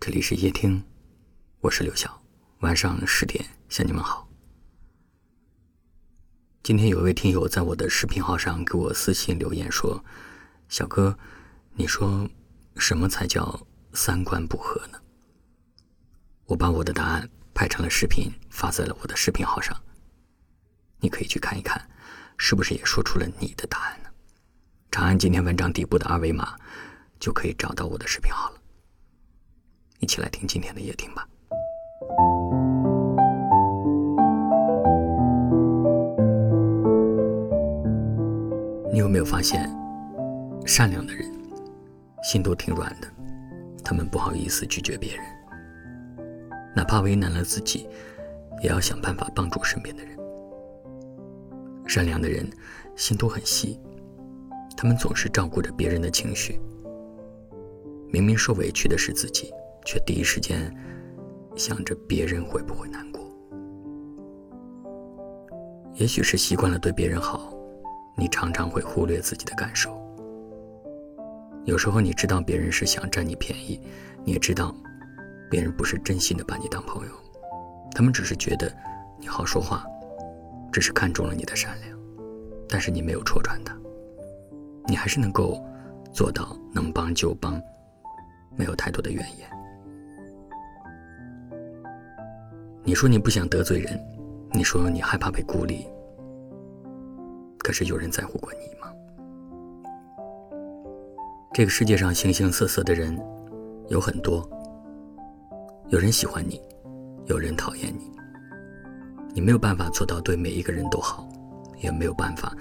这里是夜听，我是刘晓。晚上十点向你们好。今天有一位听友在我的视频号上给我私信留言说：“小哥，你说什么才叫三观不合呢？”我把我的答案拍成了视频，发在了我的视频号上。你可以去看一看，是不是也说出了你的答案呢？长按今天文章底部的二维码，就可以找到我的视频号了。一起来听今天的夜听吧。你有没有发现，善良的人心都挺软的，他们不好意思拒绝别人，哪怕为难了自己，也要想办法帮助身边的人。善良的人心都很细，他们总是照顾着别人的情绪，明明受委屈的是自己。却第一时间想着别人会不会难过。也许是习惯了对别人好，你常常会忽略自己的感受。有时候你知道别人是想占你便宜，你也知道别人不是真心的把你当朋友，他们只是觉得你好说话，只是看中了你的善良，但是你没有戳穿他，你还是能够做到能帮就帮，没有太多的怨言。你说你不想得罪人，你说你害怕被孤立，可是有人在乎过你吗？这个世界上形形色色的人有很多，有人喜欢你，有人讨厌你，你没有办法做到对每一个人都好，也没有办法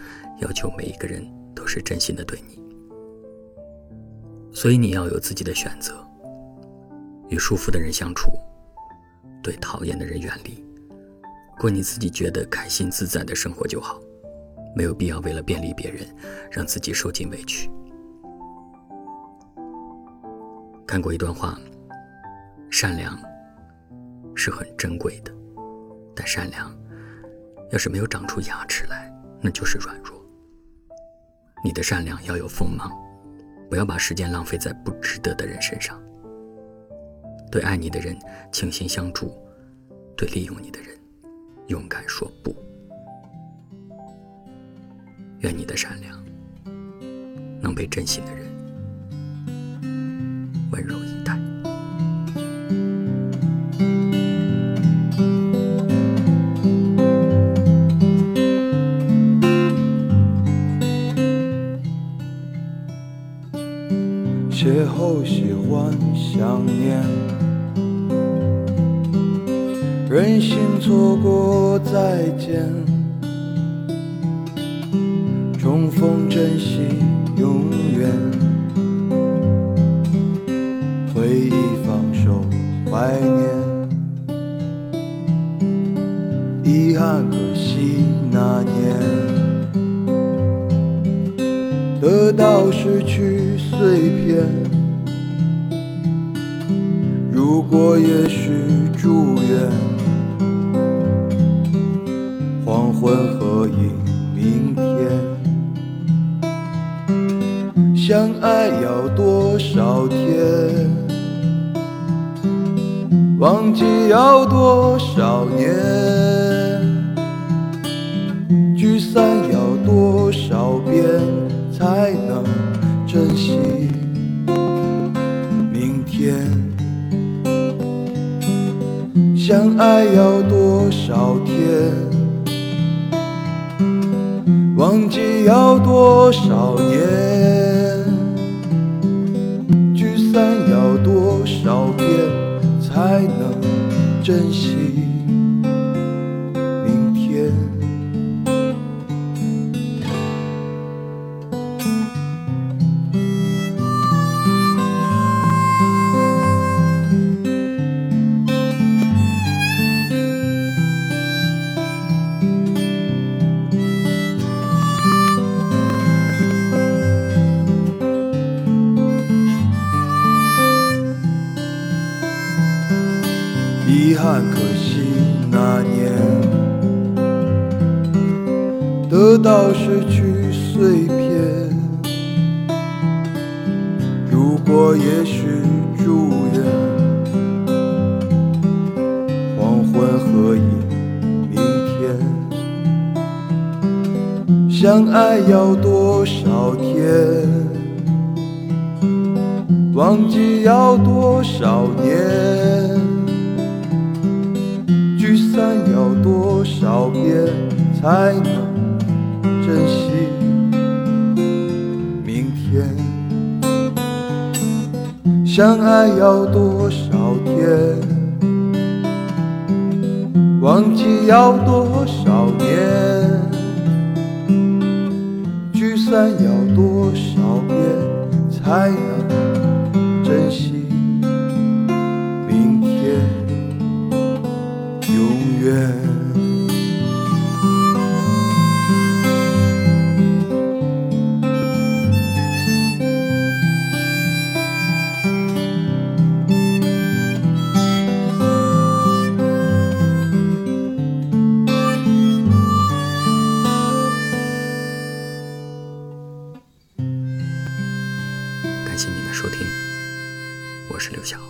要求每一个人都是真心的对你，所以你要有自己的选择，与舒服的人相处。对讨厌的人远离，过你自己觉得开心自在的生活就好，没有必要为了便利别人，让自己受尽委屈。看过一段话：善良是很珍贵的，但善良要是没有长出牙齿来，那就是软弱。你的善良要有锋芒，不要把时间浪费在不值得的人身上。对爱你的人倾心相助，对利用你的人勇敢说不。愿你的善良能被真心的人温柔以待。喜欢想念。任性错过再见，重逢珍惜永远，回忆放手怀念，遗憾可惜那年，得到失去碎片，如果也许祝愿。黄昏合影，明天。相爱要多少天？忘记要多少年？聚散要多少遍才能珍惜相爱要多少天？忘记要多少年，遗憾，可惜那年得到失去碎片。如果也许祝愿黄昏和夜明天相爱，要多少天？忘记要多少年。聚散要多少遍才能珍惜明天？相爱要多少天？忘记要多少年？聚散要多少遍才能谢您的收听，我是刘晓。